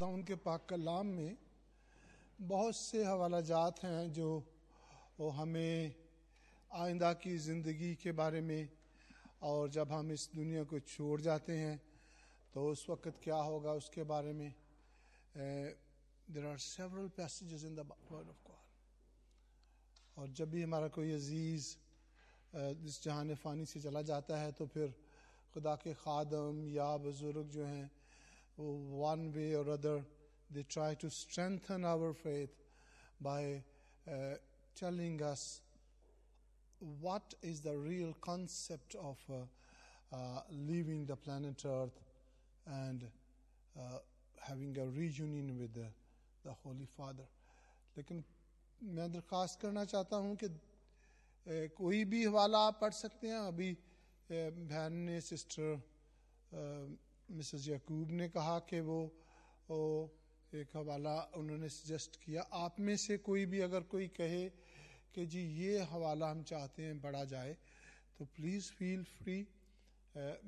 खुदा उनके पाक कलाम में बहुत से हवाला जात हैं जो वो हमें आइंदा की ज़िंदगी के बारे में और जब हम इस दुनिया को छोड़ जाते हैं तो उस वक्त क्या होगा उसके बारे में? There are several passages in the word of God और जब भी हमारा कोई अज़ीज़ इस जहान फ़ानी से चला जाता है तो फिर खुदा के खादम या बुज़ुर्ग जो हैं वो वन वे और other they try to strengthen our faith by telling us what is the real concept of uh, uh, leaving the planet Earth and uh, having a reunion with the, the Holy Father. लेकिन मैं दरख्वास्त करना चाहता हूँ कि ए, कोई भी हवाला आप पढ़ सकते हैं अभी बहन ने सिस्टर मिसेस यकूब ने कहा कि वो, वो एक हवाला उन्होंने सजेस्ट किया। आप में से कोई भी अगर कोई कहे कि जी ये हवाला हम चाहते हैं बढ़ा जाए तो प्लीज़ फील फ्री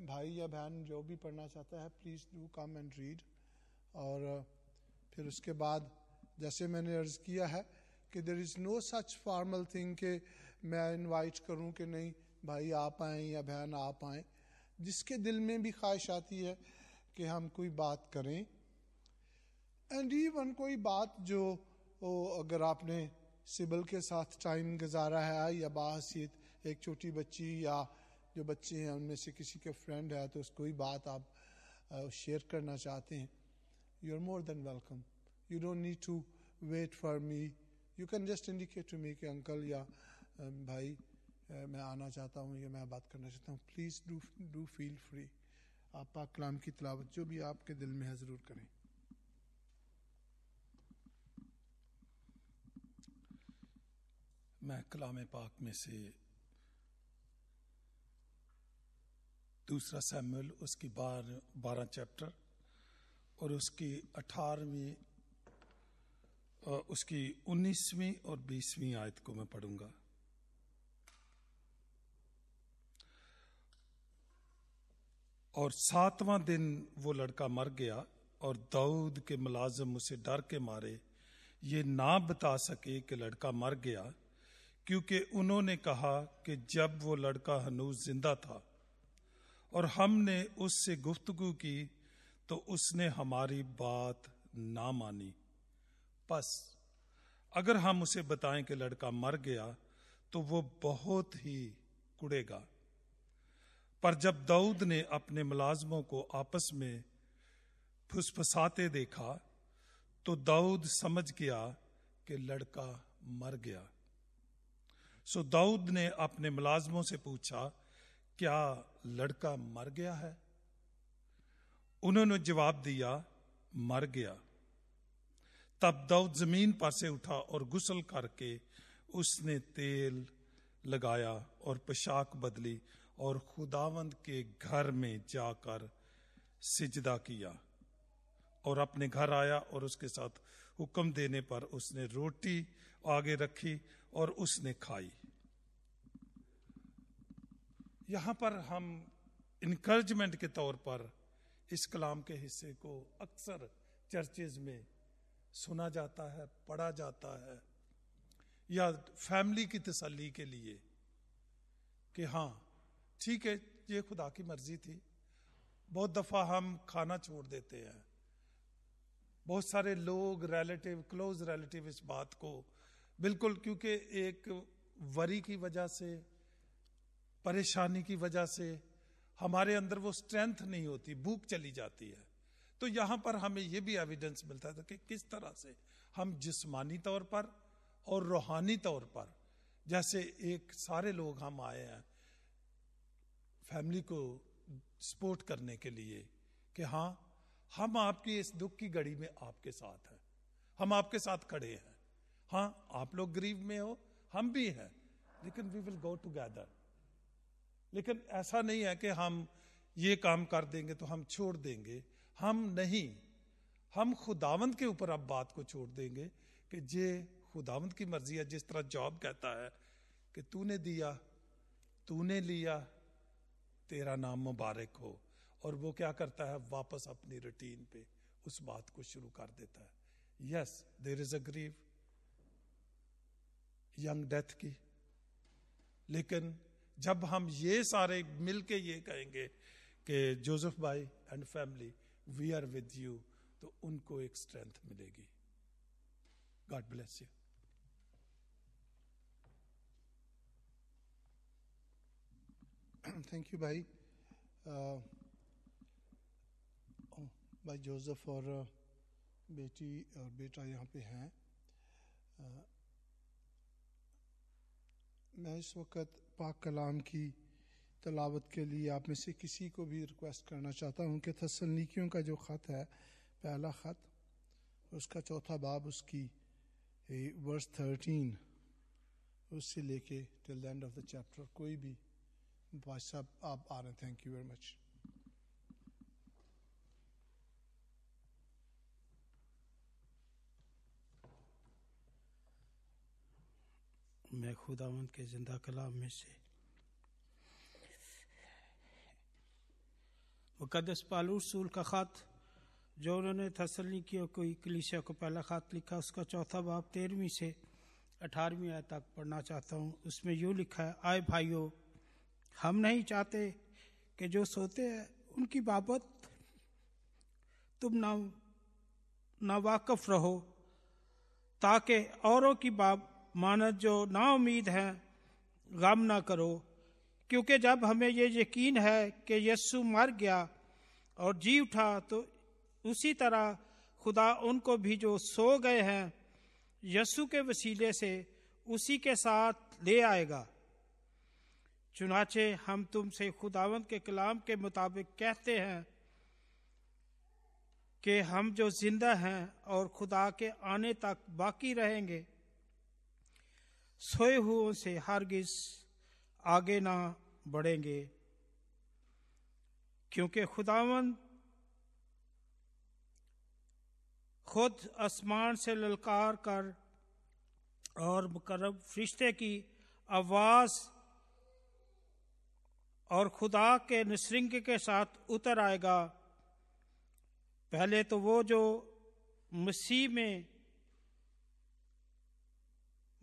भाई या बहन जो भी पढ़ना चाहता है please do come and read और फिर उसके बाद जैसे मैंने अर्ज़ किया है कि there is no such formal thing कि मैं इनवाइट करूँ कि नहीं भाई आप आए या बहन आप आए। जिसके दिल में भी ख्वाहिश आती है कि हम कोई बात करें। एंड इवन कोई बात जो ओ, अगर आपने सिबल के साथ टाइम गुजारा है या बाहसीत एक छोटी बच्ची या जो बच्चे हैं उनमें से किसी के फ्रेंड है तो उस कोई बात आप शेयर करना चाहते हैं you are more than welcome you don't need to wait for me you can just indicate to me कि अंकल या भाई मैं आना चाहता हूँ, या मैं बात करना चाहता हूँ please do do feel free आप पाक कलाम की तलावत, जो भी आपके दिल में है, ज़रूर करें। मैं कलाम पाक में से दूसरा सैमुअल, उसकी बार, बारह चैप्टर, और उसकी अठारहवीं उसकी उन्नीसवीं और बीसवीं आयत को मैं पढ़ूँगा। और सातवां दिन वो लड़का मर गया और दाऊद के मुलाजम उसे डर के मारे। ये ना बता सके कि लड़का मर गया, क्योंकि उन्होंने कहा कि जब वो लड़का हनूज ज़िंदा था और हमने उससे गुफ्तगु की तो उसने हमारी बात ना मानी। बस, अगर हम उसे बताएँ कि लड़का मर गया तो वो बहुत ही कुड़ेगा। पर जब दाऊद ने अपने मुलाजमों को आपस में फुसफसाते देखा तो दाऊद समझ गया कि लड़का मर गया। सो दाऊद ने अपने मुलाजमों से पूछा, क्या लड़का मर गया है? उन्होंने जवाब दिया, मर गया। तब दाऊद ज़मीन पर से उठा और गुसल करके उसने तेल लगाया और पोशाक बदली और खुदावंद के घर में जाकर सिजदा किया। और अपने घर आया और उसके साथ हुक्म देने पर उसने रोटी आगे रखी और उसने खाई। यहाँ पर हम इनकरेजमेंट के तौर पर इस कलाम के हिस्से को अक्सर चर्चेज में सुना जाता है, पढ़ा जाता है, या फैमिली की तसल्ली के लिए कि हाँ ठीक है, ये खुदा की मर्ज़ी थी। बहुत दफ़ा हम खाना छोड़ देते हैं। बहुत सारे लोग रिलेटिव क्लोज रिलेटिव इस बात को, बिल्कुल क्योंकि एक वरी की वजह से, परेशानी की वजह से हमारे अंदर वो स्ट्रेंथ नहीं होती, भूख चली जाती है। तो यहाँ पर हमें यह भी एविडेंस मिलता था कि किस तरह से हम जिस्मानी तौर पर और रूहानी तौर पर, जैसे एक सारे लोग हम आए हैं फैमिली को सपोर्ट करने के लिए कि हाँ हम आपकी इस दुख की घड़ी में आपके साथ हैं। हम आपके साथ खड़े हैं। हाँ आप लोग गरीब में हो, हम भी हैं, लेकिन वी विल गो टुगेदर लेकिन ऐसा नहीं है कि हम ये काम कर देंगे तो हम छोड़ देंगे। हम नहीं। हम खुदावंत के ऊपर अब बात को छोड़ देंगे कि जे खुदावंत की मर्ज़ी है, जिस तरह जॉब कहता है कि तूने दिया, तूने लिया तेरा नाम मुबारक हो। और वो क्या करता है? वापस अपनी रूटीन पे उस बात को शुरू कर देता है। Yes there is a grieve young death की। लेकिन जब हम ये सारे मिलके ये कहेंगे कि जोसेफ भाई and family we are with you तो उनको एक स्ट्रेंथ मिलेगी। God bless you thank you भाई भाई जोसेफ और बेटी और बेटा यहाँ पे हैं। मैं इस वक्त पाक कलाम की तलावत के लिए आप में से किसी को भी रिक्वेस्ट करना चाहता हूँ कि तसलनिकियों का जो ख़त है, पहला ख़त, उसका चौथा बाब उसकी वर्स थर्टीन उससे लेके till the end of the chapter कोई भी भाई साहब आप आ रहे हैं थैंक यू वेरी मच मैं खुदावंत के ज़िंदा कलाम में से मुकदस पालू रसूल का ख़त, जो उन्होंने तसली की कोई कलीसिया को पहला ख़त लिखा, उसका चौथा बाप तेरहवीं से अठारहवीं आय तक पढ़ना चाहता हूँ। उसमें यूँ लिखा है, आए भाइयों हम नहीं चाहते कि जो सोते हैं, उनकी बाबत तुम ना नावाकफ रहो, ताकि औरों की बाब, मानत जो ना उम्मीद है, गम ना करो। क्योंकि जब हमें ये यकीन है कि यस्सु मर गया और जी उठा तो उसी तरह खुदा उनको भी जो सो गए हैं यस्सु के वसीले से उसी के साथ ले आएगा। चुनाचे हम तुमसे खुदावंत के कलाम के मुताबिक कहते हैं कि हम जो ज़िंदा हैं और खुदा के आने तक बाकी रहेंगे, सोए हुओं से हरगिज आगे ना बढ़ेंगे। क्योंकि खुदावन खुद आसमान से ललकार कर और मुकरब फरिश्ते की आवाज़ और खुदा के नसरिंग के साथ उतर आएगा। पहले तो वो जो मसीह में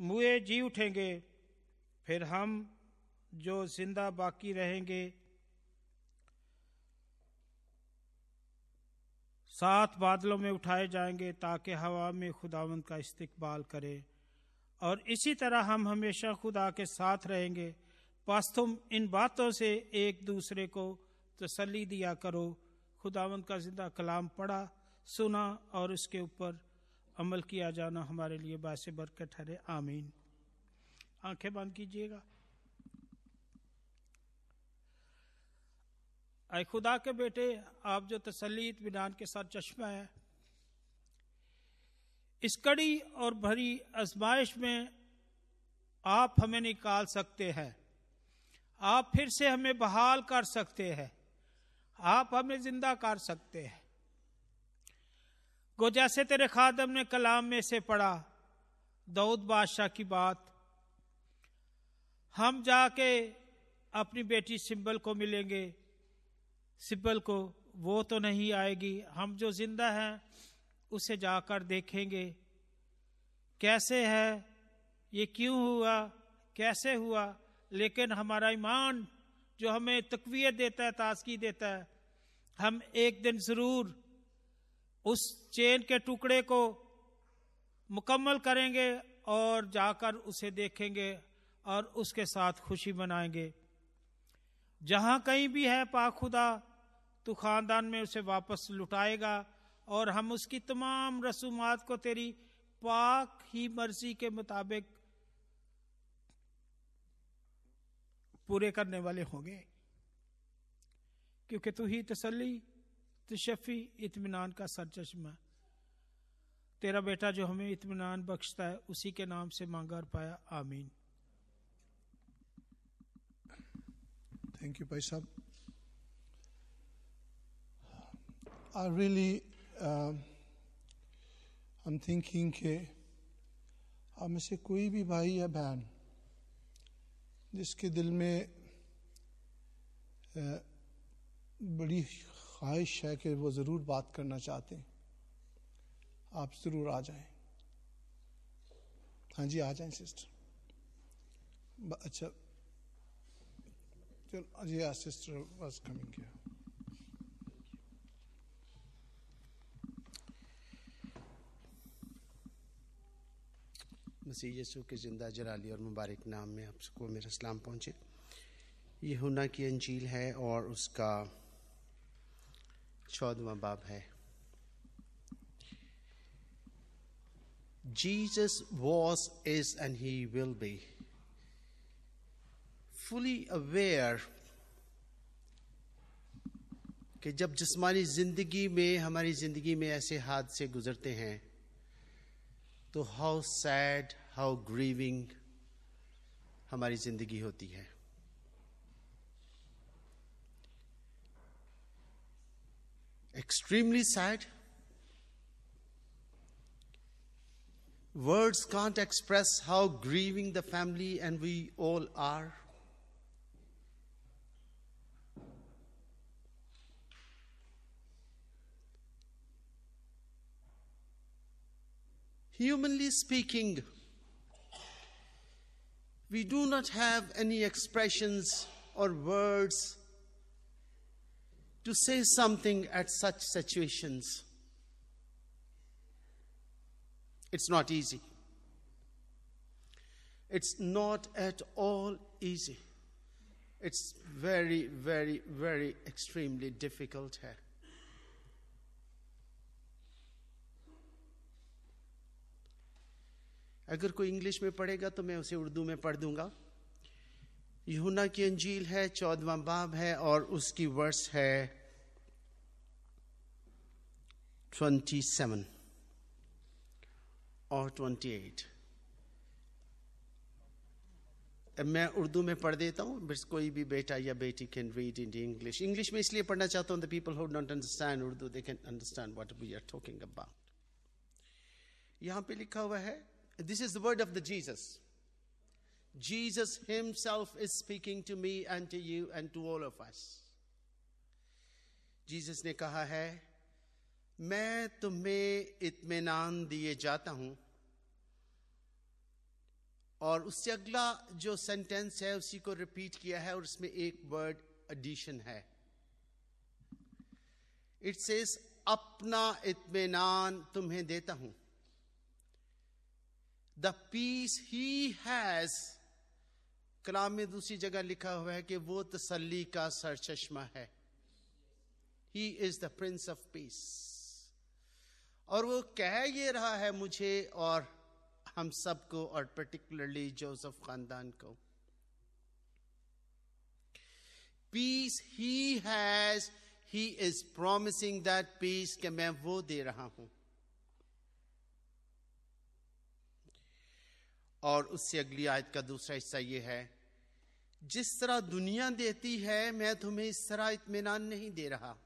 मुए जी उठेंगे, फिर हम जो ज़िंदा बाकी रहेंगे। सात बादलों में उठाए जाएँगे ताकि हवा में खुदावंद का इस्तकबाल करें। और इसी तरह हम हमेशा खुदा के साथ रहेंगे। बस तुम इन बातों से एक दूसरे को तसली दिया करो। खुदावंद का ज़िंदा कलाम पढ़ा, सुना और उसके ऊपर अमल किया जाना हमारे लिए बास बरकत ठहरे। आमीन। आँखें बंद कीजिएगा। आए खुदा के बेटे, आप जो तसली इतमान के साथ चश्मा है, इस कड़ी और भरी आजमाइश में आप हमें निकाल सकते हैं। आप फिर से हमें बहाल कर सकते हैं। आप हमें ज़िंदा कर सकते हैं। गो, जैसे तेरे खादम ने कलाम में से पढ़ा, दाऊद बादशाह की बात, हम जाके अपनी बेटी सिंबल को मिलेंगे। सिब्बल को, वो तो नहीं आएगी, हम जो ज़िंदा हैं, उसे जाकर देखेंगे। कैसे है, ये क्यों हुआ, कैसे हुआ लेकिन हमारा ईमान जो हमें तकवीत देता है, ताजगी देता है, हम एक दिन ज़रूर उस चेन के टुकड़े को मुकम्मल करेंगे और जाकर उसे देखेंगे और उसके साथ खुशी मनाएँगे। जहाँ कहीं भी है पाक खुदा तो खानदान में उसे वापस लुटाएगा और हम उसकी तमाम रसूमात को तेरी पाक ही मर्ज़ी के मुताबिक पूरे करने वाले होंगे क्योंकि तू ही तसली तशफी इतमान का सरचश्मा। तेरा बेटा जो हमें इतमान बख्शता है उसी के नाम से मांगा और पाया। आमीन। थैंक यू भाई साहब। आई really, uh, I'm thinking कि आप में से कोई भी भाई या बहन जिसके दिल में बड़ी ख्वाहिश है कि वो ज़रूर बात करना चाहते हैं। आप ज़रूर आ जाएँ। हाँ जी, आ जाएँ, सिस्टर। अच्छा। चलो, जी आ सिस्टर, बस कमिंग हियर मसीह यीशु के ज़िंदा जलाली और मुबारक नाम में आप सबको मेरा सलाम पहुँचे। ये हुना की अंजील है और उसका चौदवा बाब है। Jesus was, is, and he will be fully aware कि जब जिस्मानी ज़िंदगी में हमारी ज़िंदगी में ऐसे हादसे गुजरते हैं तो हाउ सैड हाउ ग्रीविंग हमारी ज़िंदगी होती है। Extremely sad words can't express how grieving the family and we all are humanly speaking we do not have any expressions or words to say something at such situations. It's not easy. It's not at all easy. It's very, very, very extremely difficult here. अगर कोई English में पढ़ेगा तो मैं उसे उर्दू में पढ़ दूँगा। यूना की अंजील है, चौदवा बाब है और उसकी वर्ष है ट्वेंटी सेवन और ट्वेंटी एट मैं उर्दू में पढ़ देता हूँ कोई भी बेटा या बेटी can read in English English में इसलिए पढ़ना चाहता हूँ the people who don't understand Urdu they can understand what we are talking about यहाँ पे लिखा हुआ है This is the word of the Jesus. Jesus Himself is speaking to me and to you and to all of us. Jesus ने कहा है मैं तुम्हें इत्मीनान दिए जाता हूं और उससे अगला जो सेंटेंस है उसी को रिपीट किया है और उसमें एक वर्ड एडिशन है इट सेज अपना इत्मीनान तुम्हें देता हूं The peace he has, कलाम में दूसरी जगह लिखा हुआ है कि वो तसली का सर चश्मा है। He is the prince of peace और वो कह ये रहा है मुझे और हम सबको और पर्टिकुलरली जोसफ खानदान को। Peace he has he is promising that peace कि मैं वो दे रहा हूँ। और उससे अगली आयत का दूसरा हिस्सा ये है जिस तरह दुनिया देती है मैं तुम्हें इस तरह इत्मीनान नहीं दे रहा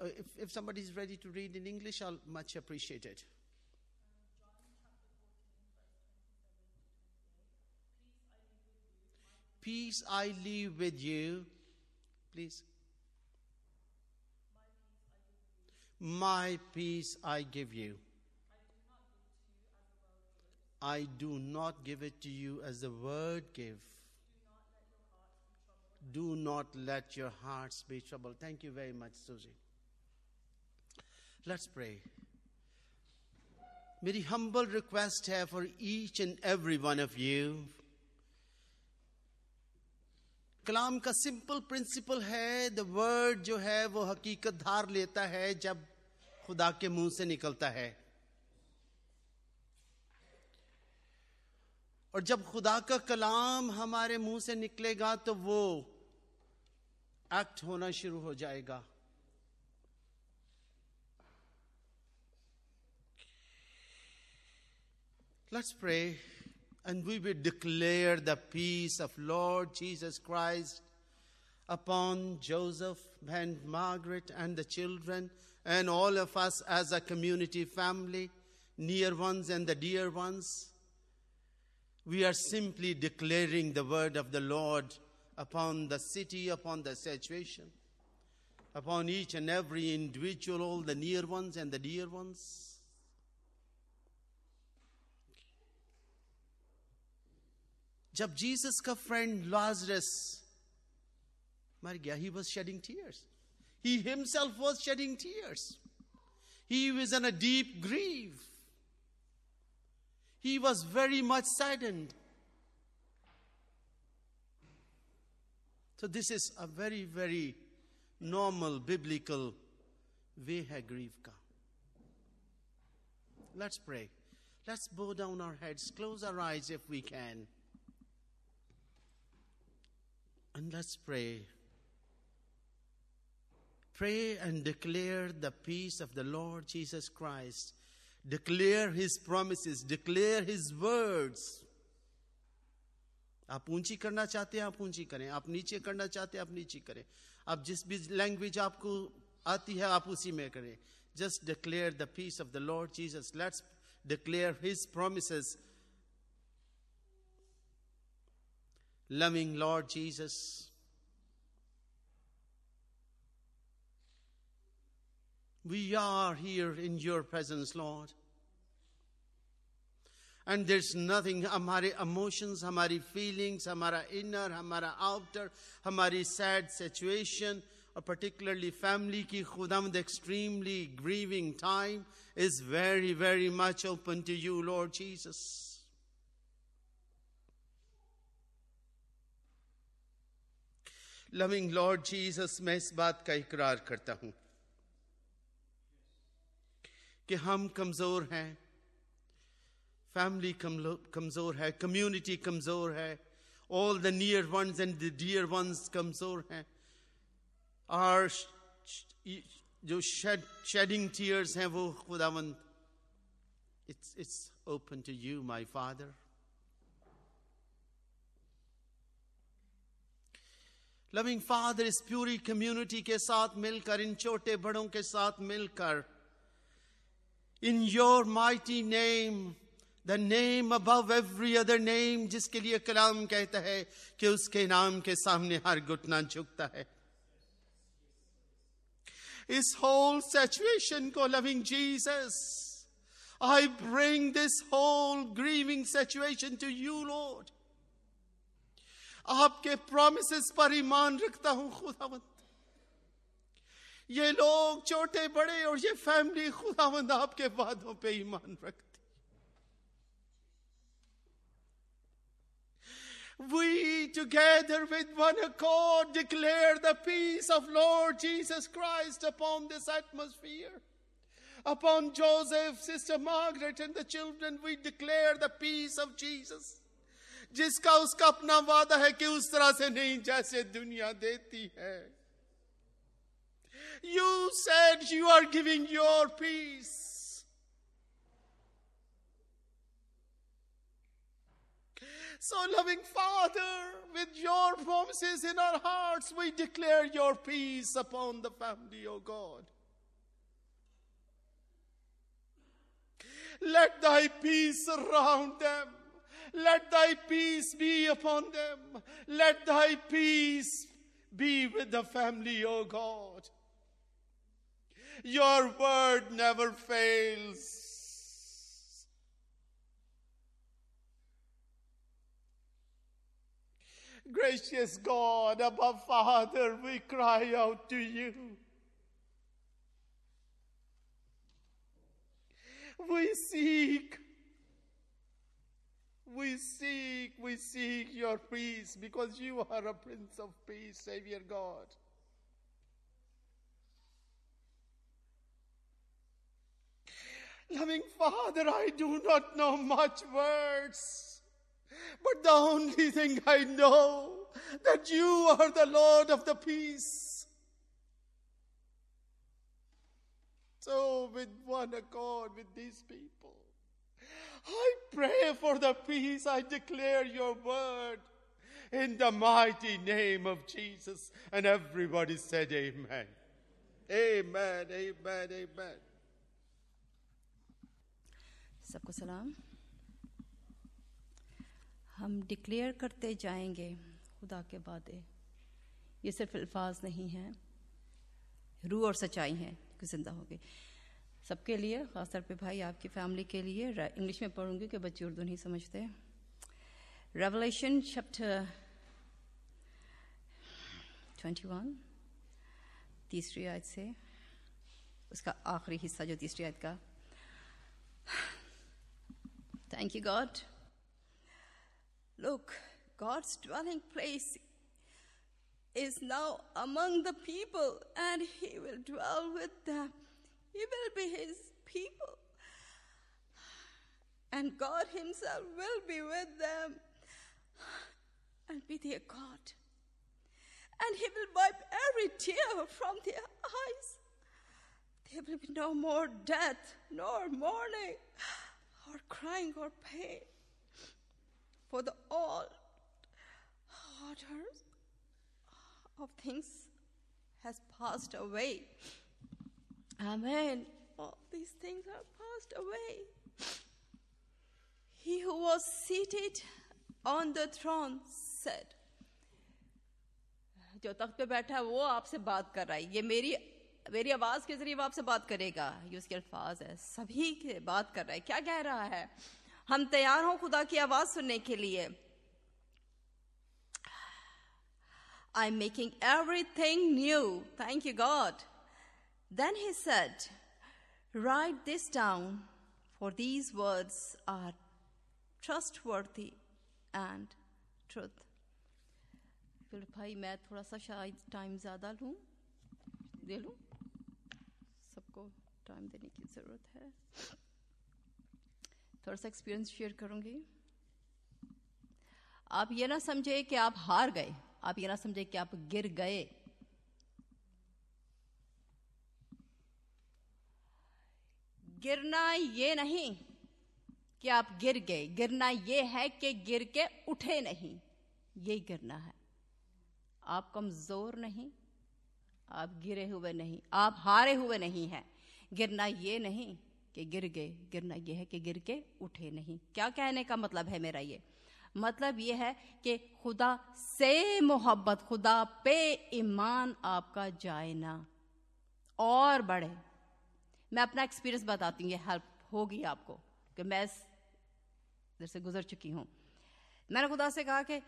if, if somebody is ready to read in English, I'll much appreciate it. Peace I leave with you. Please. My peace I give you. I do not give it to you as the word give. Do not let your hearts be troubled. Thank you very much, Susie. Let's pray. Very humble request here for each and every one of you. कलाम का simple principle है the word जो है वो हकीकत धार लेता है जब खुदा के मुँह से निकलता है। और जब खुदा का कलाम हमारे मुँह से निकलेगा तो वो एक्ट होना शुरू हो जाएगा। Let's pray. And we will declare the peace of Lord Jesus Christ upon Joseph and Margaret and the children and all of us as a community family, near ones and the dear ones. We are simply declaring the word of the Lord upon the city, upon the situation, upon each and every individual, all the near ones and the dear ones. जब Jesus का friend Lazarus मर गया he was shedding tears he himself was shedding tears he was in a deep grief he was very much saddened so this is a very very normal biblical way है grief का let's pray let's bow down our heads close our eyes if we can and let's pray. Pray and declare the peace of the Lord Jesus Christ. Declare His promises. Declare His words. आप ऊँची करना चाहते हैं, आप ऊँची करें आप नीचे करना चाहते हैं, आप नीचे करें आप जिस भी लैंग्वेज आपको आती है, आप उसी में करें just declare the peace of the Lord Jesus let's declare his promises loving Lord Jesus. We are here in your presence, Lord. And there's nothing, हमारे emotions, हमारी feelings, हमारा inner, हमारा outer, हमारी sad situation, or particularly family की खुदामद extremely grieving time is very, very much open to you, Lord Jesus. Loving Lord Jesus मैं इस बात का इकरार करता हूँ कि हम कमज़ोर हैं फैमिली कमज़ोर है कम्युनिटी कमज़ोर है all the near ones and the dear ones कमज़ोर हैं। और जो शेड शेडिंग टीयर्स हैं वो खुदावंद it's it's open to you my father loving father इस प्यूरी कम्युनिटी के साथ मिलकर इन छोटे बड़ों के साथ मिलकर in your mighty name the name above every other name जिसके लिए कलाम कहता है कि उसके नाम के सामने हर घुटना झुकता है इस होल सिचुएशन को loving Jesus I bring this whole grieving situation to you, Lord. आपके प्रोमिस पर ईमान रखता हूं खुदावंद ये लोग छोटे बड़े और ये फैमिली खुदावंद आपके वादों पे ईमान रखती We together with one accord declare the peace of Lord Jesus Christ upon this atmosphere. Upon Joseph, Sister Margaret, and the children, we declare the peace of Jesus. जिसका उसका अपना वादा है कि उस तरह से नहीं जैसे दुनिया देती है you said you are giving your peace So, loving Father, with your promises in our hearts, we declare your peace upon the family, O God. Let thy peace surround them. Let thy peace be upon them. Let thy peace be with the family, O God. Your word never fails. Gracious God, above Father, we cry out to you. We seek we seek, we seek your peace because you are a Prince of Peace, Savior God. Loving Father, I do not know much words, but the only thing I know that you are the Lord of the peace. So, with one accord with these people, I pray for the peace. I declare your word in the mighty name of Jesus. And everybody said, Amen. Amen, amen, amen. सबको सलाम हम declare करते जाएंगे खुदा के वादे ये सिर्फ अल्फाज नहीं हैं रूह और सच्चाई हैं कि जिंदा हो गई सबके लिए ख़ासतौर पे भाई आपकी फैमिली के लिए। इंग्लिश में पढ़ूँगी कि बच्चे उर्दू नहीं समझते। रेवलेशन चैप्टर 21 तीसरी आयत से उसका आखिरी हिस्सा जो तीसरी आयत का। Thank you God Look, God's dwelling place is now among the people, and He will dwell with them. He will be His people. And God Himself will be with them and be their God. And He will wipe every tear from their eyes. There will be no more death, nor mourning, or crying, or pain for the old orders of things has passed away. Amen. All these things are passed away. He who was seated on the throne said, जो तख्त पे बैठा है वो आपसे बात कर रहा है। ये मेरी मेरी आवाज़ के ज़रिए वो आपसे बात करेगा। ये उसके अल्फाज है। सभी के बात कर रहा है। क्या कह रहा है? हम तैयार हों खुदा की आवाज़ सुनने के लिए। I am making everything new thank you God he said write this down for these words are trustworthy and truth फिर भाई, मैं थोड़ा सा शायद टाइम ज़्यादा लूँ। दे लूँ? सबको टाइम देने की ज़रूरत है। थोड़ा सा एक्सपीरियंस शेयर करूँगी। आप ये ना समझे कि आप हार गए। आप ये ना समझे कि आप गिर गए। गिरना ये नहीं कि आप गिर गए। गिरना ये है कि गिर के उठे नहीं। ये गिरना है। आप कमज़ोर नहीं, आप गिरे हुए नहीं, आप हारे हुए नहीं हैं। गिरना ये नहीं कि गिर गए। गिरना ये है कि गिर के उठे नहीं। क्या कहने का मतलब है मेरा ये? मतलब ये है कि खुदा से मोहब्बत, खुदा पे ईमान आपका जाए ना। और बढ़े। मैं अपना एक्सपीरियंस बताती हूँ, ये हेल्प होगी आपको कि मैं इधर से गुजर चुकी हूँ। मैंने खुदा से कहा कि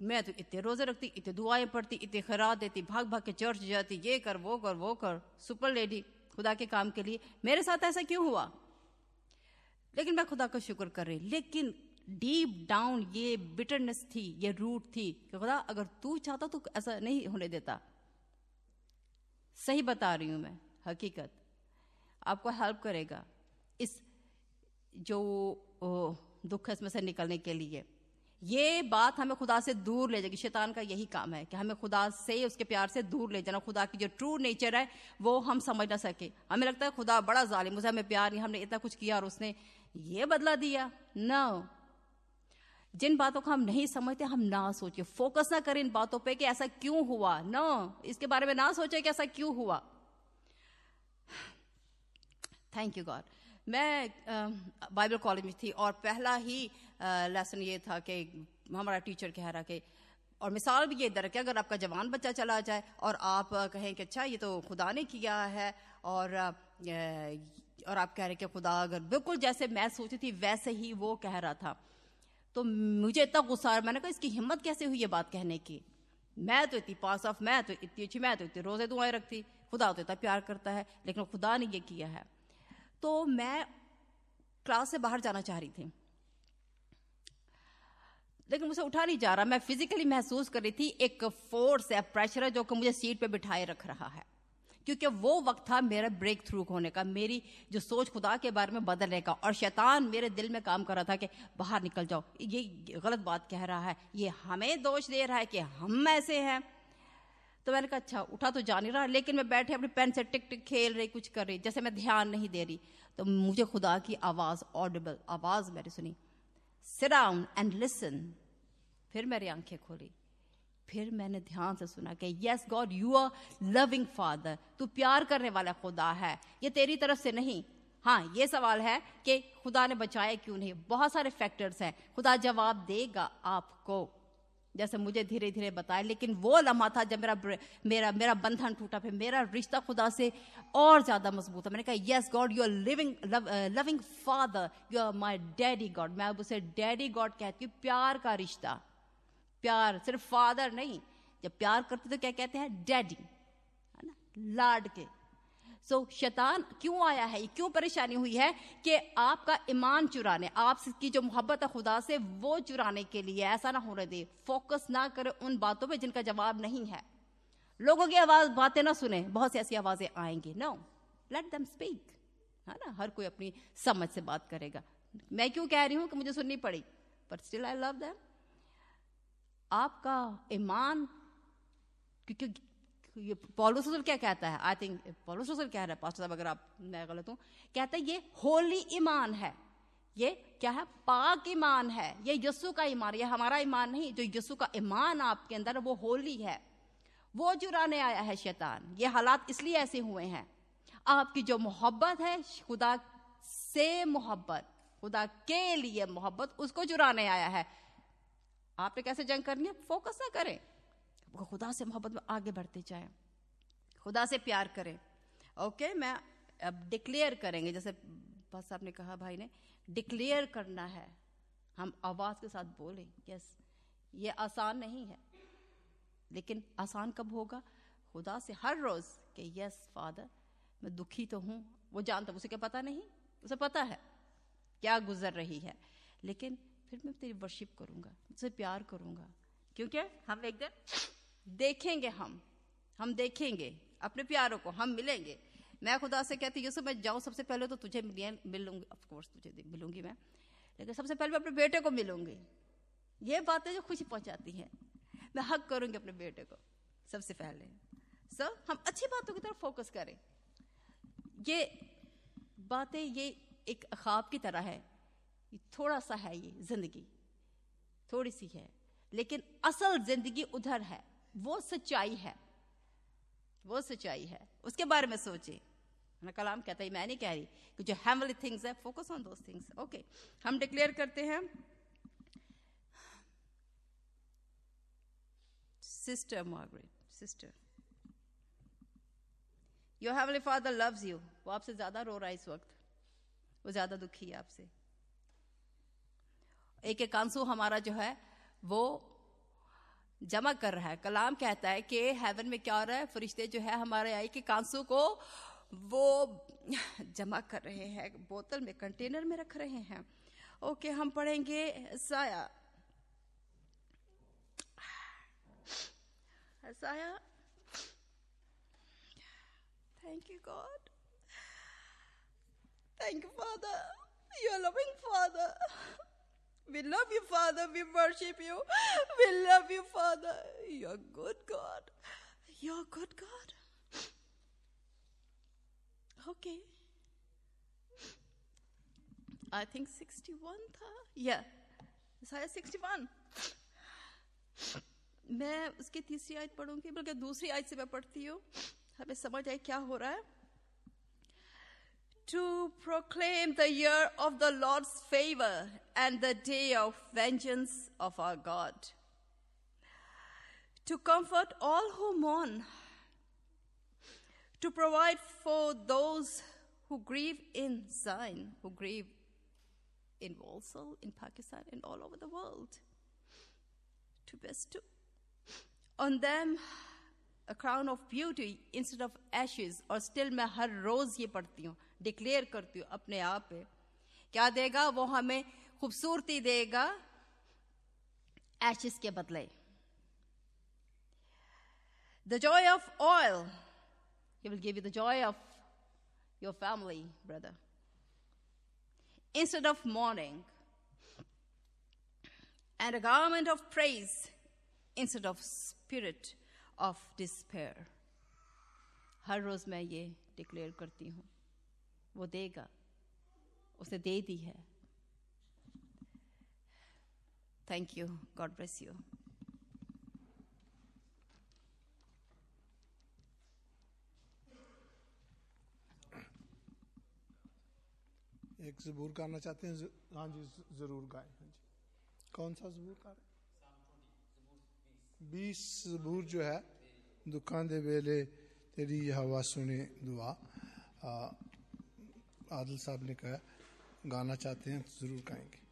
मैं तो इतने रोज़े रखती, इतने दुआएँ पढ़ती, इतने खराब देती, भाग भाग के चर्च जाती, ये कर, वो कर वो कर सुपर लेडी खुदा के काम के लिए। मेरे साथ ऐसा क्यों हुआ? लेकिन मैं खुदा का शुक्र कर रही, लेकिन डीप डाउन ये बिटरनेस थी, ये रूट थी कि खुदा, अगर तू चाहता तो ऐसा नहीं होने देता। सही बता रही हूँ मैं, हकीकत। आपको हेल्प करेगा इस जो दुख है इसमें से निकलने के लिए। ये बात हमें खुदा से दूर ले जाएगी। शैतान का यही काम है कि हमें खुदा से, उसके प्यार से दूर ले जाना। खुदा की जो ट्रू नेचर है, वो हम समझ ना सके। हमें लगता है खुदा बड़ा जालिम, उसे हमें प्यार नहीं, हमने इतना कुछ किया और उसने ये बदला दिया। नो जिन बातों को हम नहीं समझते, हम ना सोचे फोकस ना करें इन बातों पे कि ऐसा क्यों हुआ। नो इसके बारे में ना सोचे कि ऐसा क्यों हुआ। थैंक यू गॉड मैं बाइबल कॉलेज में थी और पहला ही लेसन ये था कि हमारा टीचर कह रहा कि, और मिसाल भी ये दर कि अगर आपका जवान बच्चा चला जाए और आप कहें कि अच्छा ये तो खुदा ने किया है। और और आप कह रहे कि, खुदा अगर बिल्कुल जैसे मैं सोची थी, वैसे ही वो कह रहा था। तो मुझे इतना गुस्सा आया, मैंने कहा, इसकी हिम्मत कैसे हुई ये बात कहने की? मैं तो इतनी पास ऑफ़, मैं तो इतनी अच्छी, मैं तो इतनी रोज़े दुआएँ रखती, खुदा तो इतना प्यार करता है, लेकिन खुदा ने ये किया है। तो मैं क्लास से बाहर जाना चाह रही थी। लेकिन मुझे उठा नहीं जा रहा। मैं फिजिकली महसूस कर रही थी, एक फोर्स है प्रेशर है, जो कि मुझे सीट पे बिठाए रख रहा है। क्योंकि वो वक्त था मेरा ब्रेक थ्रू होने का, मेरी जो सोच खुदा के बारे में बदलने का। और शैतान मेरे दिल में काम कर रहा था कि बाहर निकल जाओ। ये गलत बात कह रहा है। ये हमें दोष दे रहा है कि हम ऐसे हैं। तो मैंने कहा अच्छा उठा तो जा नहीं रहा, लेकिन मैं बैठे अपने पेन से टिक टिक खेल रही, कुछ कर रही, जैसे मैं ध्यान नहीं दे रही। तो मुझे खुदा की आवाज़ ऑडिबल आवाज़ मैंने सुनी। सिराउंड एंड लिसन फिर मेरी आँखें खोली। फिर मैंने ध्यान से सुना कि yes God you are loving father तू प्यार करने वाला खुदा है। ये तेरी तरफ़ से नहीं। हाँ ये सवाल है कि खुदा ने बचाया क्यों नहीं? बहुत सारे फैक्टर्स हैं। खुदा जवाब देगा आपको। जैसे मुझे धीरे धीरे बताया लेकिन वो लम्हा था जब मेरा मेरा मेरा बंधन टूटा, फिर मेरा रिश्ता खुदा से और ज़्यादा मज़बूत है मैंने कहा yes God you are living loving father you are my daddy God मैं अब उसे डैडी गॉड कहती हूँ, प्यार का रिश्ता। प्यार, सिर्फ़ फादर नहीं। जब प्यार करते तो क्या कहते हैं? डैडी है ना? लाड के सो so, शैतान क्यों आया है? क्यों परेशानी हुई है कि आपका ईमान चुराने आपकी जो मोहब्बत है खुदा से वो चुराने के लिए ऐसा ना होने दे। फोकस ना करे उन बातों पे जिनका जवाब नहीं है। लोगों की आवाज़ बातें ना सुने बहुत सी ऐसी आवाज़ें आएँगी। नो लेट देम स्पीक है ना? हर कोई अपनी समझ से बात करेगा। मैं क्यों कह रही हूँ कि मुझे सुननी पड़ी? पर स्टिल आई लव दैम आपका ईमान क्योंकि ये पॉलुस क्या कहता है? आई थिंक पॉलुस कह रहा है पास्टर साहब, अगर आप, मैं गलत हूँ। कहता है, ये होली ईमान है। ये क्या है? पाक ईमान है। ये यस्सु का ईमान ये हमारा ईमान नहीं। जो यस्सु का ईमान आपके अंदर वो होली है। वो चुराने आया है शैतान। ये हालात इसलिए ऐसे हुए हैं। आपकी जो मोहब्बत है, खुदा से मोहब्बत, खुदा के लिए मोहब्बत, उसको चुराने आया है। आपने कैसे जंग करनी है? फोकस ना करें। खुदा से मोहब्बत में आगे बढ़ते जाए। खुदा से प्यार करें। ओके, मैं अब डिक्लेयर करेंगे। जैसे बस आपने कहा भाई ने डिक्लेयर करना है। हम आवाज़ के साथ बोलें यस ये आसान नहीं है। लेकिन आसान कब होगा? खुदा से हर रोज कि यस फादर मैं दुखी तो हूँ, वो जानता उसे क्या पता नहीं? उसे पता है, क्या गुजर रही है। लेकिन फिर मैं तेरी वर्शिप करूँगा उसे प्यार करूँगा। क्योंकि हम एक दिन देखेंगे हम। हम देखेंगे, अपने प्यारों को हम मिलेंगे। मैं खुदा से कहती यूसुफ, मैं जाऊँ सबसे पहले तो तुझे मिलूँगी ऑफ़ कोर्स तुझे मिलूँगी मैं। लेकिन सबसे पहले मैं अपने बेटे को मिलूँगी। ये बातें जो खुशी पहुंचाती हैं। मैं हक करूँगी अपने बेटे को, सबसे पहले। सो हम अच्छी बातों की तरफ़ फोकस करें। ये बातें, ये एक ख्वाब की तरह है। थोड़ा सा है ये ज़िंदगी। थोड़ी सी है। लेकिन असल ज़िंदगी उधर है। वो सच्चाई है। वो सच्चाई है। उसके बारे में सोचे। कलाम कहता है, मैं नहीं कह रही कि जो हेमली थिंग्स है focus on those things okay हम डिक्लेयर करते हैं। Sister Margaret sister your heavenly father loves you वो आपसे ज़्यादा रो रहा है इस वक्त। वो ज़्यादा दुखी है आपसे। एक एक आँसू हमारा जो है, वो जमा कर रहा है। कलाम कहता है कि हेवन में क्या हो रहा है? फरिश्ते जो है हमारे आई के कांसू को वो जमा कर रहे हैं, बोतल में कंटेनर में रख रहे हैं। ओके, हम पढ़ेंगे साया साया thank you God thank you father you are loving father We love you, Father. We worship you. We love you, Father. You're good, God. You're good, God. Okay. I think 61 था या शायद 61 मैं उसकी तीसरी आयत पढ़ूँगी बल्कि दूसरी आयत से मैं पढ़ती हूँ हमें समझ आए क्या हो रहा है to proclaim the year of the Lord's favor and the day of vengeance of our God, to comfort all who mourn, to provide for those who grieve in Zion, who grieve in Walsall, in Pakistan, and all over the world, to bestow on them a crown of beauty instead of ashes, or still मैं हर रोज ये पढ़ती हूँ declare करती हूँ अपने आप पे। क्या देगा? वो हमें खूबसूरती देगा एचिस के बदले। The joy of oil you will give you the joy of your family brother instead of mourning and a government of praise instead of spirit of despair हर रोज मैं ये डिक्लेयर करती हूँ। वो देगा। उसे दे दी है। Thank you God bless you एक जबूर गाना चाहते हैं। हाँ जी ज़रूर गाए। हाँ जी। कौन सा जबूर गा रहे बीस बूर जो है दुखां दे वेले तेरी हवा सुने दुआ। आ, आदिल साहब ने कहा गाना चाहते हैं तो ज़रूर गाएँगे।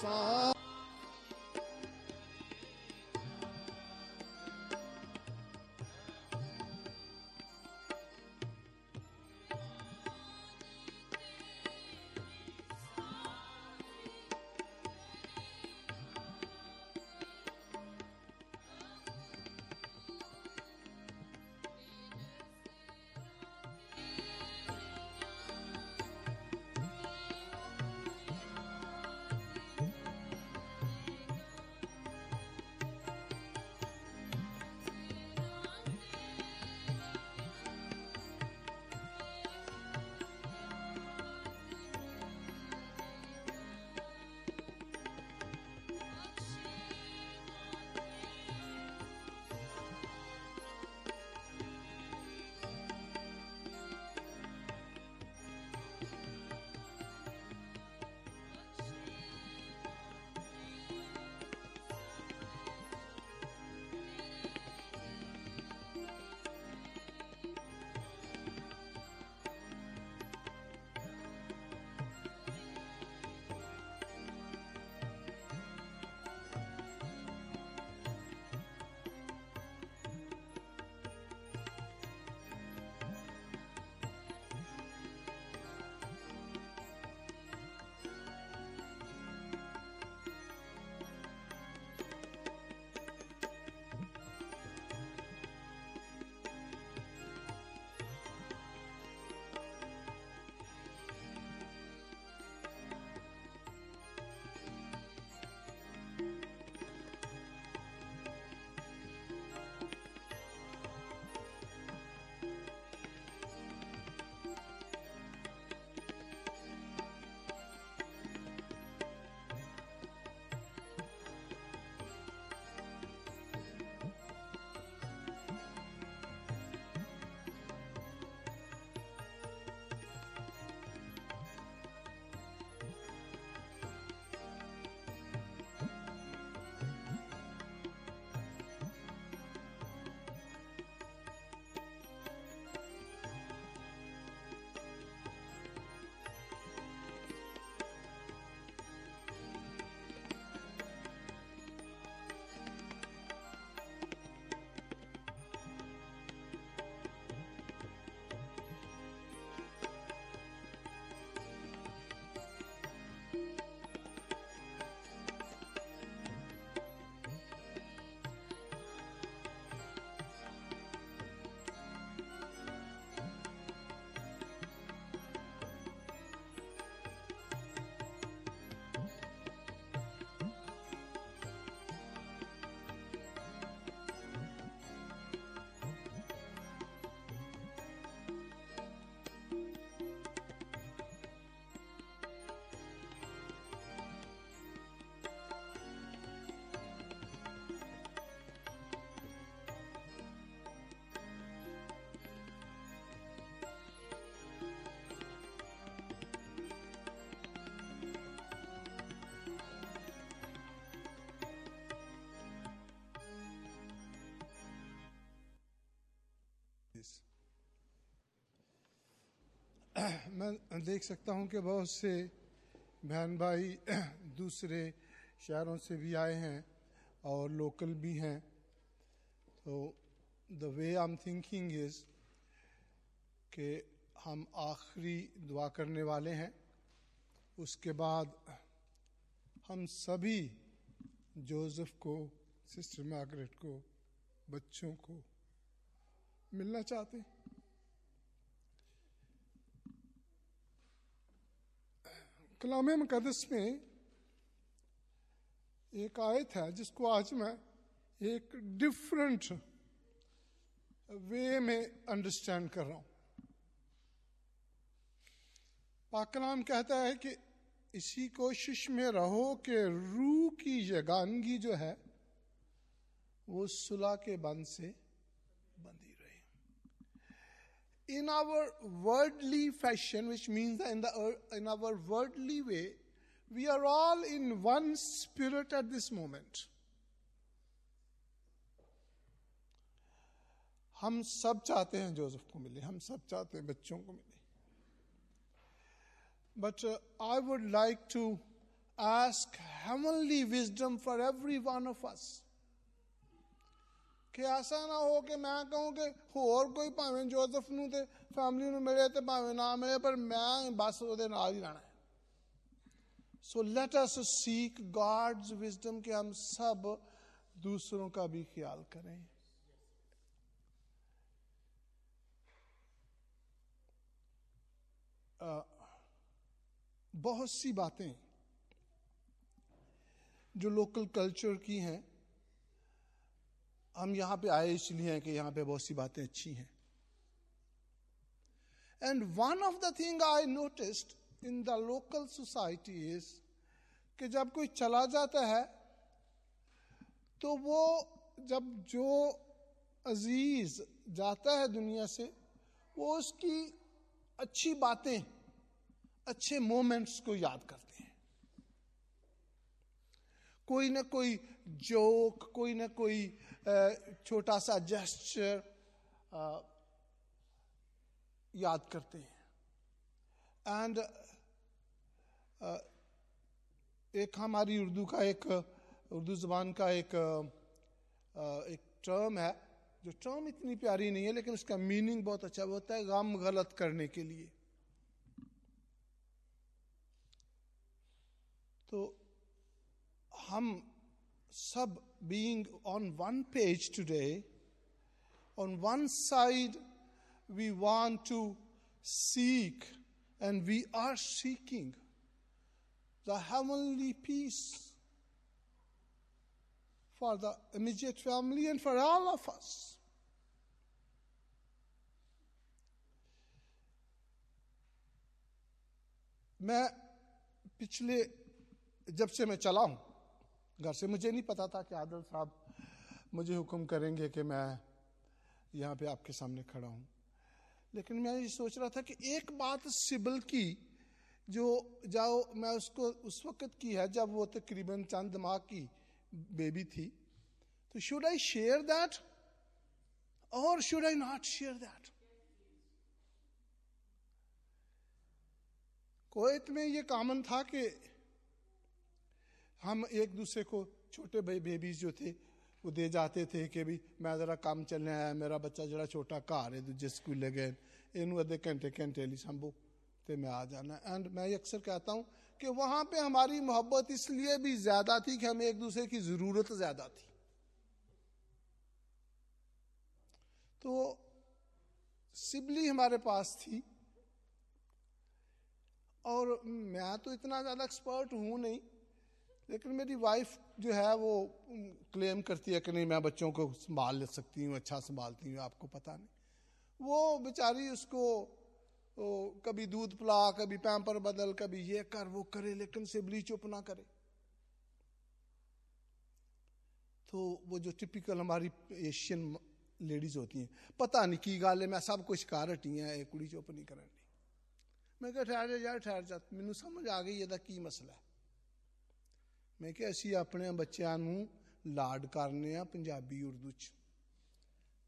सा मैं देख सकता हूँ कि बहुत से बहन भाई दूसरे शहरों से भी आए हैं और लोकल भी हैं। तो the way I am thinking is कि हम आखिरी दुआ करने वाले हैं। उसके बाद हम सभी जोसेफ को, सिस्टर मार्गरेट को, बच्चों को मिलना चाहते हैं। कलाम मुकदस में एक आयत है, जिसको आज मैं एक डिफरेंट वे में अंडरस्टैंड कर रहा हूँ। पाकलाम कहता है कि इसी कोशिश में रहो कि रूह की यगानगी जो है, वो सुलह के बंद से रहे in our worldly fashion which means in the in our worldly way we are all in one spirit at this moment हम सब चाहते हैं जोसेफ को मिले हम सब चाहते हैं बच्चों को मिले But uh, I would like to ask heavenly wisdom for every one of us. ਕਿ ਐਸਾ ਨਾ ਹੋ ਕਿ ਮੈਂ ਕਹੂੰ ਕਿ ਹੋਰ ਕੋਈ ਭਾਵੇਂ ਜੋਸਫ ਨੂੰ ਤੇ ਫੈਮਿਲੀ ਨੂੰ ਮਿਲੇ ਤੇ ਭਾਵੇਂ ਨਾ ਮਿਲੇ ਪਰ ਮੈਂ ਬਸ ਉਹਦੇ ਨਾਲ ਹੀ ਰਹਿਣਾ ਹੈ so let us seek God's wisdom कि हम सब दूसरों का भी ख्याल करें uh, बहुत सी बातें जो लोकल कल्चर की हैं हम यहाँ पे आए इसलिए हैं कि यहाँ पे बहुत सी बातें अच्छी हैं। And one of the thing I noticed in the local society is कि जब कोई चला जाता है तो वो जब जो अज़ीज़ जाता है दुनिया से, वो उसकी अच्छी बातें, अच्छे मोमेंट्स को याद करते हैं। कोई ना कोई जोक कोई ना कोई छोटा सा जेस्चर याद करते हैं। एंड एक हमारी उर्दू का एक, उर्दू जबान का एक एक टर्म है, जो टर्म इतनी प्यारी नहीं है, लेकिन उसका मीनिंग बहुत अच्छा होता है, गम गलत करने के लिए। तो हम सब being on one page today, on one side, we want to seek and we are seeking the heavenly peace for the immediate family and for all of us. मैं पिछले जब से मैं चला हूं घर से मुझे नहीं पता था कि आदल साहब मुझे हुक्म करेंगे कि मैं यहाँ पे आपके सामने खड़ा हूँ। लेकिन मैं ये सोच रहा था कि एक बात सिबल की जो जाओ, मैं उसको उस वक्त की है जब वो तकरीबन चंद माह की बेबी थी। तो शुड आई शेयर दैट और should I not share that Kuwait में ये कॉमन था कि हम एक दूसरे को, छोटे भाई बेबीज जो थे, वो दे जाते थे कि भी मैं ज़रा काम चलने आया, मेरा बच्चा जरा छोटा घर है, दूजे स्कूल गए। इन अद्धे घंटे घंटे ली संभो तो मैं आ जाना। एंड मैं ये अक्सर कहता हूँ कि वहाँ पे हमारी मोहब्बत इसलिए भी ज़्यादा थी कि हमें एक दूसरे की ज़रूरत ज़्यादा थी। तो सिबली हमारे पास थी, और मैं तो इतना ज़्यादा एक्सपर्ट हूँ नहीं लेकिन मेरी वाइफ जो है वो क्लेम करती है कि नहीं, मैं बच्चों को संभाल ले सकती हूँ अच्छा संभालती हूँ, आपको पता नहीं। वो बेचारी उसको वो कभी दूध पिला, कभी पैम्पर बदल, कभी ये कर, वो करे, लेकिन सिबली चुप ना करे। तो वो जो टिपिकल हमारी एशियन लेडीज़ होती हैं, पता नहीं की गाले मैं सब कुछ कर हटी हैं कुड़ी चुप नहीं करी मैं क्या ठहर जा ठहर जा, मैनू समझ आ गई ये की मसला है? ਮੈਂ ਕਿਹਾ, ਅਸੀਂ ਆਪਣੇ ਬੱਚਿਆਂ ਨੂੰ ਲਾਡ ਕਰਨੇ ਆ ਪੰਜਾਬੀ ਉਰਦੂ ਚ।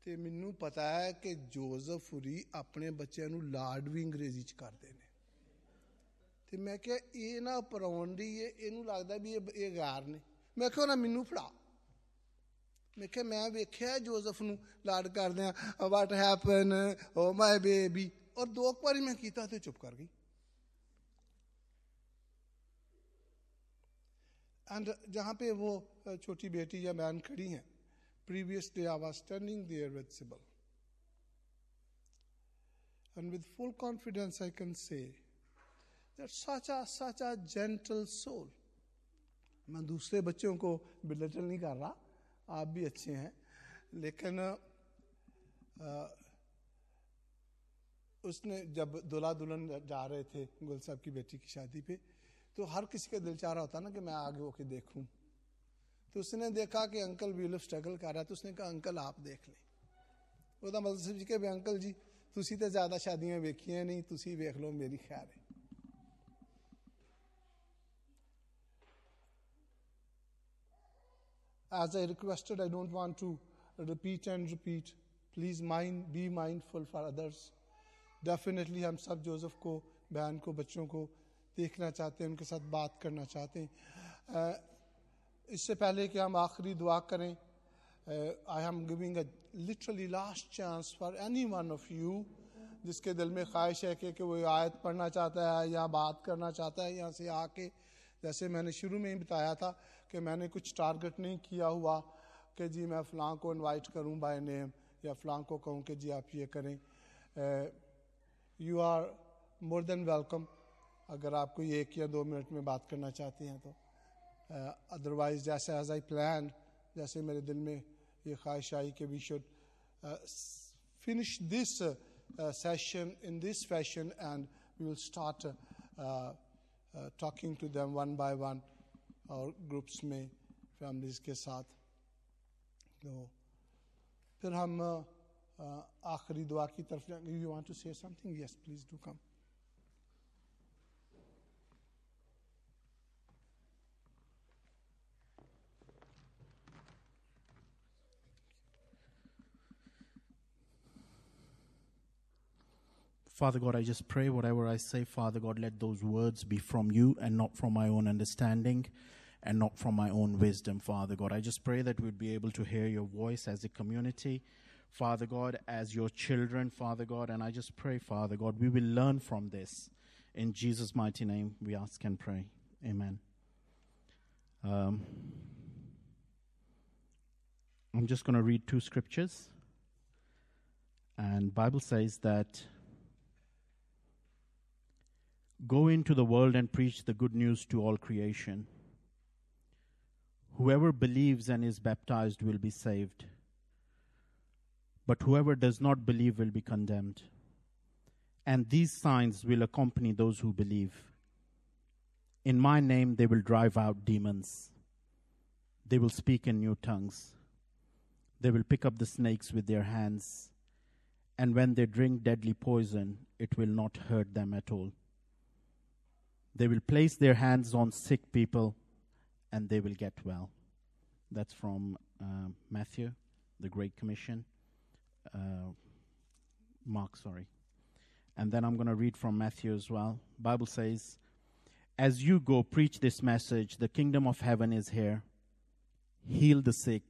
ਤੇ ਮੈਨੂੰ ਪਤਾ ਹੈ ਕਿ ਜੋਜ਼ਫ ਹੁਰੀ ਆਪਣੇ ਬੱਚਿਆਂ ਨੂੰ ਲਾਡ ਵੀ ਅੰਗਰੇਜ਼ੀ ਚ ਕਰਦੇ ਨੇ। ਤੇ ਮੈਂ ਕਿਹਾ, ਇਹ ਨਾ ਪਰਾਉਣ ਦੀ ਇਹ ਇਹਨੂੰ ਲੱਗਦਾ ਵੀ ਇਹ ਇਹ ਗਾਰ ਨੇ। ਮੈਂ ਕਿਹਾ ਨਾ ਮੈਨੂੰ ਫੜਾ। ਮੈਂ ਕਿਹਾ, ਮੈਂ ਵੇਖਿਆ ਜੋਜ਼ਫ ਨੂੰ ਲਾਡ ਕਰਦੇ ਆ what happen oh my baby ਔਰ ਦੋ ਕੁ ਵਾਰੀ ਮੈਂ ਕੀਤਾ ਤੇ ਚੁੱਪ ਕਰ ਗਈ। एंड जहाँ पे वो छोटी बेटी या बहन खड़ी हैं previous day I was standing there with Sibal and with full confidence I can say that such a such a gentle मैं दूसरे बच्चों को बिलटल नहीं कर रहा आप भी अच्छे हैं लेकिन अ, उसने जब दुल्हा दुल्हन जा रहे थे गुल साहब की बेटी की शादी पे तो हर किसी का दिल चाह रहा होता ना कि मैं आगे होके देखूं तो उसने देखा कि अंकल ਵੀਲ स्ट्रगल कर रहा है तो उसने कहा अंकल आप देख लें ਉਹਦਾ ਮਤਲਬ ਸੀ ਕਿ ਵੀ ਅੰਕਲ ਜੀ ਤੁਸੀਂ ਤੇ ਜ਼ਿਆਦਾ ਸ਼ਾਦੀਆਂ ਵੇਖੀਆਂ ਨਹੀਂ ਤੁਸੀਂ ਵੇਖ ਲਓ ਮੇਰੀ ਖੈਰ ਹੈ As I requested, I don't want to repeat and repeat. Please mind, be mindful for others. Definitely हम सब जोसेफ को बहन को बच्चों को देखना चाहते हैं उनके साथ बात करना चाहते हैं। इससे पहले कि हम आखिरी दुआ करें I am giving a literally last chance for any one of you जिसके दिल में ख्वाहिश है कि, कि वो आयत पढ़ना चाहता है या बात करना चाहता है यहाँ से आके जैसे मैंने शुरू में ही बताया था कि मैंने कुछ टारगेट नहीं किया हुआ कि जी मैं फ़लाँ को इनवाइट करूँ बाय नेम या फ़लाँ को कहूँ कि जी आप ये करें। You are more than welcome अगर आप कोई एक या दो मिनट में बात करना चाहते हैं तो अदरवाइज़ जैसे एज आई प्लान जैसे मेरे दिल में ये ख्वाहिश आई कि we should finish this session in this fashion and we will start talking to them one by one और ग्रुप्स में फैमिलीज़ के साथ। तो फिर हम आखिरी दुआ की तरफ़ जाएँगे। You want to say something yes please do come Father God, I just pray whatever I say, Father God, let those words be from you and not from my own understanding and not from my own wisdom, Father God. I just pray that we'd be able to hear your voice as a community, Father God, as your children, Father God. And I just pray, Father God, we will learn from this. In Jesus' mighty name, we ask and pray. Amen. Um, I'm just going to read two scriptures. And Bible says that Go into the world and preach the good news to all creation. Whoever believes and is baptized will be saved, but whoever does not believe will be condemned. And these signs will accompany those who believe. In my name they will drive out demons. They will speak in new tongues. They will pick up the snakes with their hands. And when they drink deadly poison, it will not hurt them at all. They will place their hands on sick people and they will get well. That's from uh, Matthew, the Great Commission. Uh, Mark, sorry. And then I'm going to read from Matthew as well. Bible says, "As you go preach this message, the kingdom of heaven is here. Heal the sick,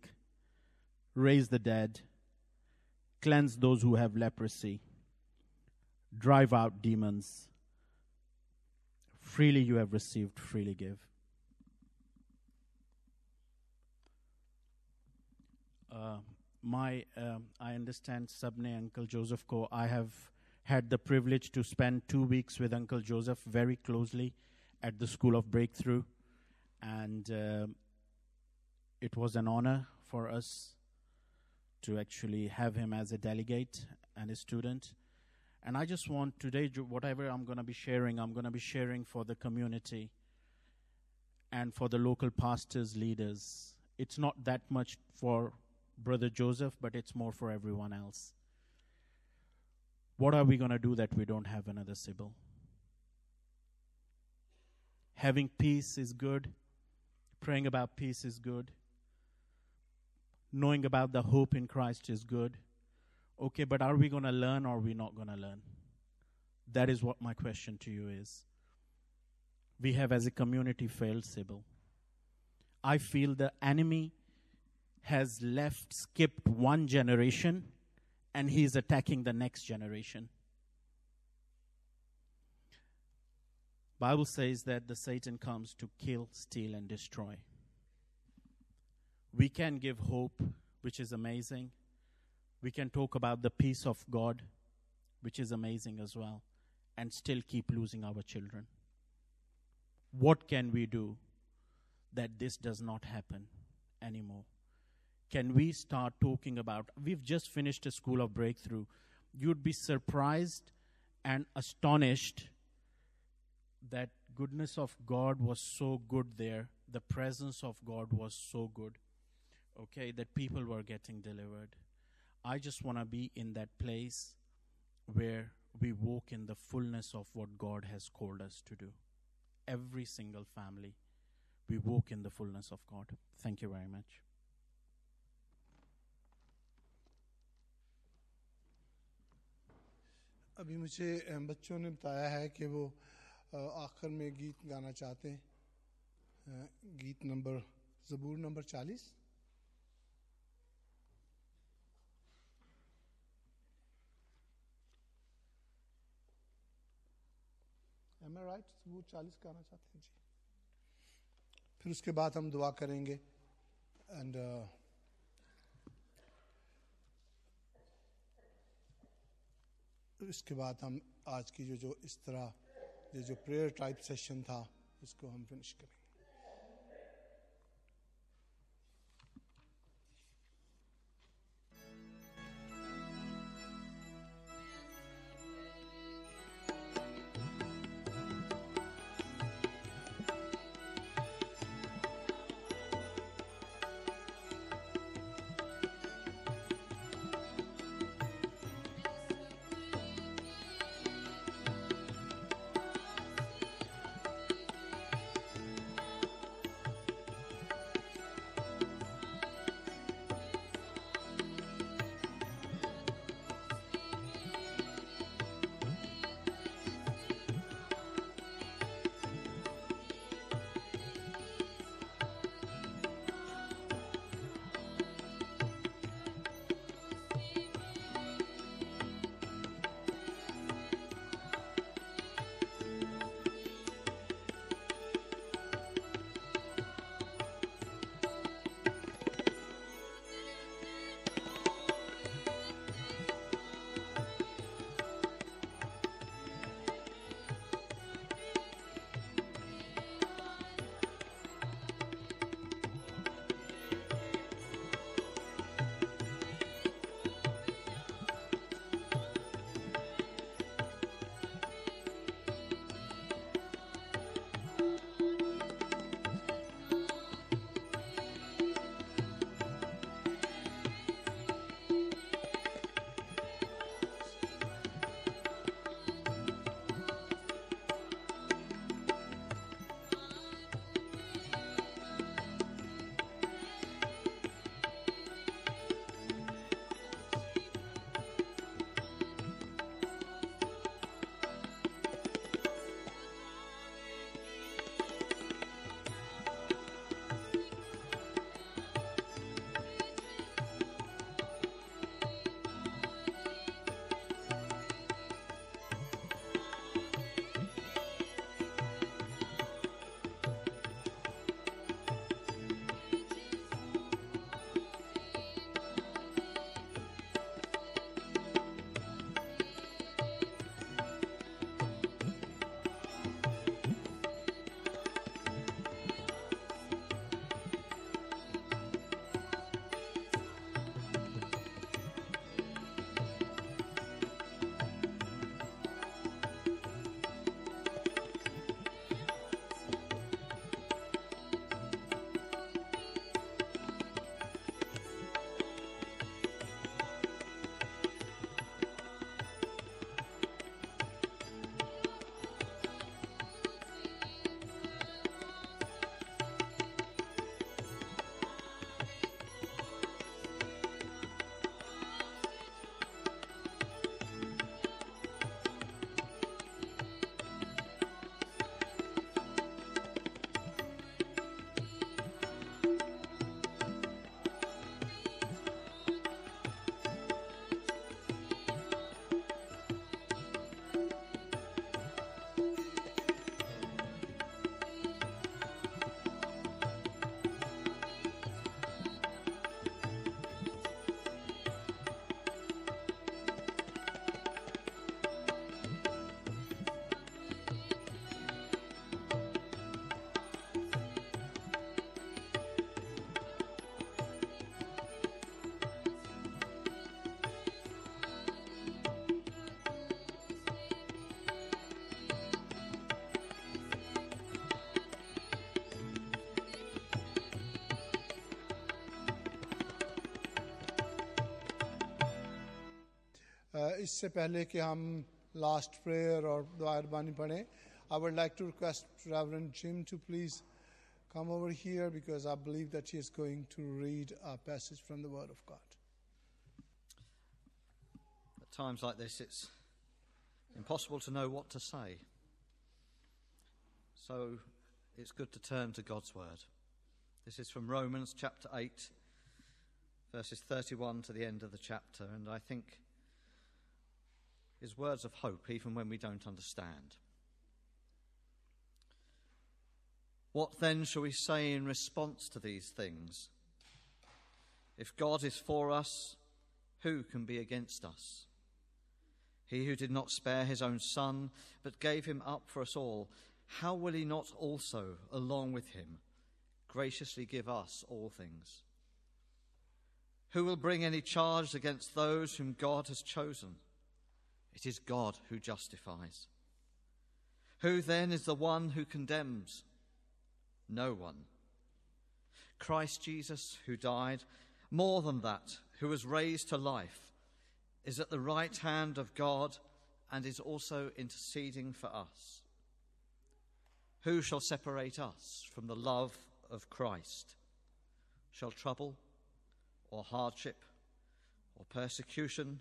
raise the dead, cleanse those who have leprosy, drive out demons." Freely you have received, freely give. Uh, my, um, I understand Sabne Uncle Joseph Ko. I have had the privilege to spend two weeks with Uncle Joseph very closely at the School of Breakthrough, and uh, it was an honor for us to actually have him as a delegate and a student. And I just want today, whatever I'm going to be sharing, I'm going to be sharing for the community and for the local pastors, leaders. It's not that much for Brother Joseph, but it's more for everyone else. What are we going to do that we don't have another Sybil? Having peace is good, praying about peace is good, knowing about the hope in Christ is good, Okay, but are we going to learn or are we not going to learn? That is what my question to you is. We have, as a community, failed Sybil. I feel the enemy has left, skipped one generation, and he is attacking the next generation. Bible says that the Satan comes to kill, steal, and destroy. We can give hope, which is amazing. We can talk about the peace of God, which is amazing as well, and still keep losing our children. What can we do that this does not happen anymore? Can we start talking about? We've just finished a school of breakthrough. You'd be surprised and astonished that goodness of God was so good there. The presence of God was so good. Okay, that people were getting delivered. I just want to be in that place where we walk in the fullness of what God has called us to do. Every single family, we walk in the fullness of God. Thank you very much. अभी मुझे अ, बच्चों ने बताया है कि वो अ, आखिर में गीत गाना चाहते हैं अ, गीत नंबर ज़बूर नंबर चालीस एम राइट वो चालीस गाना चाहते हैं, जी। फिर उसके बाद हम दुआ करेंगे। एंड इसके बाद हम आज की जो जो इस तरह, जो जो प्रेयर टाइप सेशन था इसको हम फिनिश करेंगे। इससे पहले कि हम लास्ट प्रेयर और दुआ अरबानी पढ़ें I would like to request Reverend Jim to please come over here because I believe that he is going to read a passage from the Word of God. At times like this, it's impossible to know what to say. So it's good to turn to God's Word. This is from Romans chapter 8, verses 31 to the end of the chapter, and I think is words of hope even when we don't understand. What then shall we say in response to these things? If God is for us, who can be against us? He who did not spare his own son, but gave him up for us all, how will he not also, along with him, graciously give us all things? Who will bring any charge against those whom God has chosen? It is God who justifies. Who then is the one who condemns? No one. Christ Jesus, who died, more than that, who was raised to life, is at the right hand of God and is also interceding for us. Who shall separate us from the love of Christ? Shall trouble, or hardship, or persecution,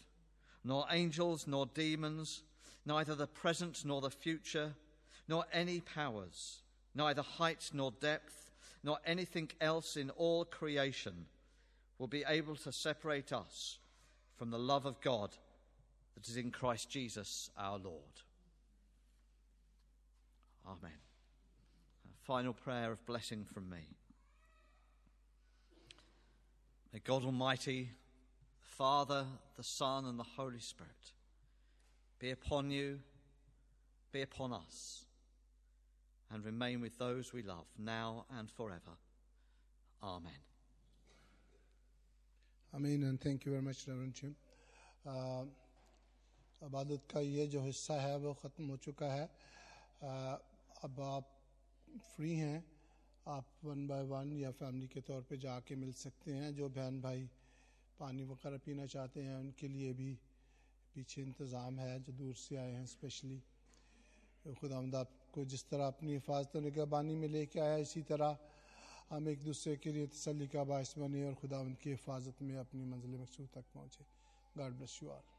nor angels nor demons, neither the present nor the future, nor any powers, neither height nor depth, nor anything else in all creation will be able to separate us from the love of God that is in Christ Jesus our Lord. Amen. A final prayer of blessing from me. May God Almighty, Father, the Son, and the Holy Spirit be upon you, be upon us, and remain with those we love now and forever. Amen. Amen and thank you very much, Reverend Jim. Uh, अबादत का ये जो हिस्सा है वो ख़त्म हो चुका है आ, अब आप फ्री हैं आप वन बाय वन या फैमिली के तौर पे जाके मिल सकते हैं जो बहन भाई पानी वगैरह पीना चाहते हैं, उनके लिए भी पीछे इंतज़ाम है, जो दूर से आए हैं स्पेशली खुदा आपको जिस तरह अपनी हिफाजत निगरबानी में लेके आया, इसी तरह हम एक दूसरे के लिए तसली का बायस बने और खुदा उनकी हिफाजत में अपनी मंजिल मकसूद तक पहुँचे। God bless you all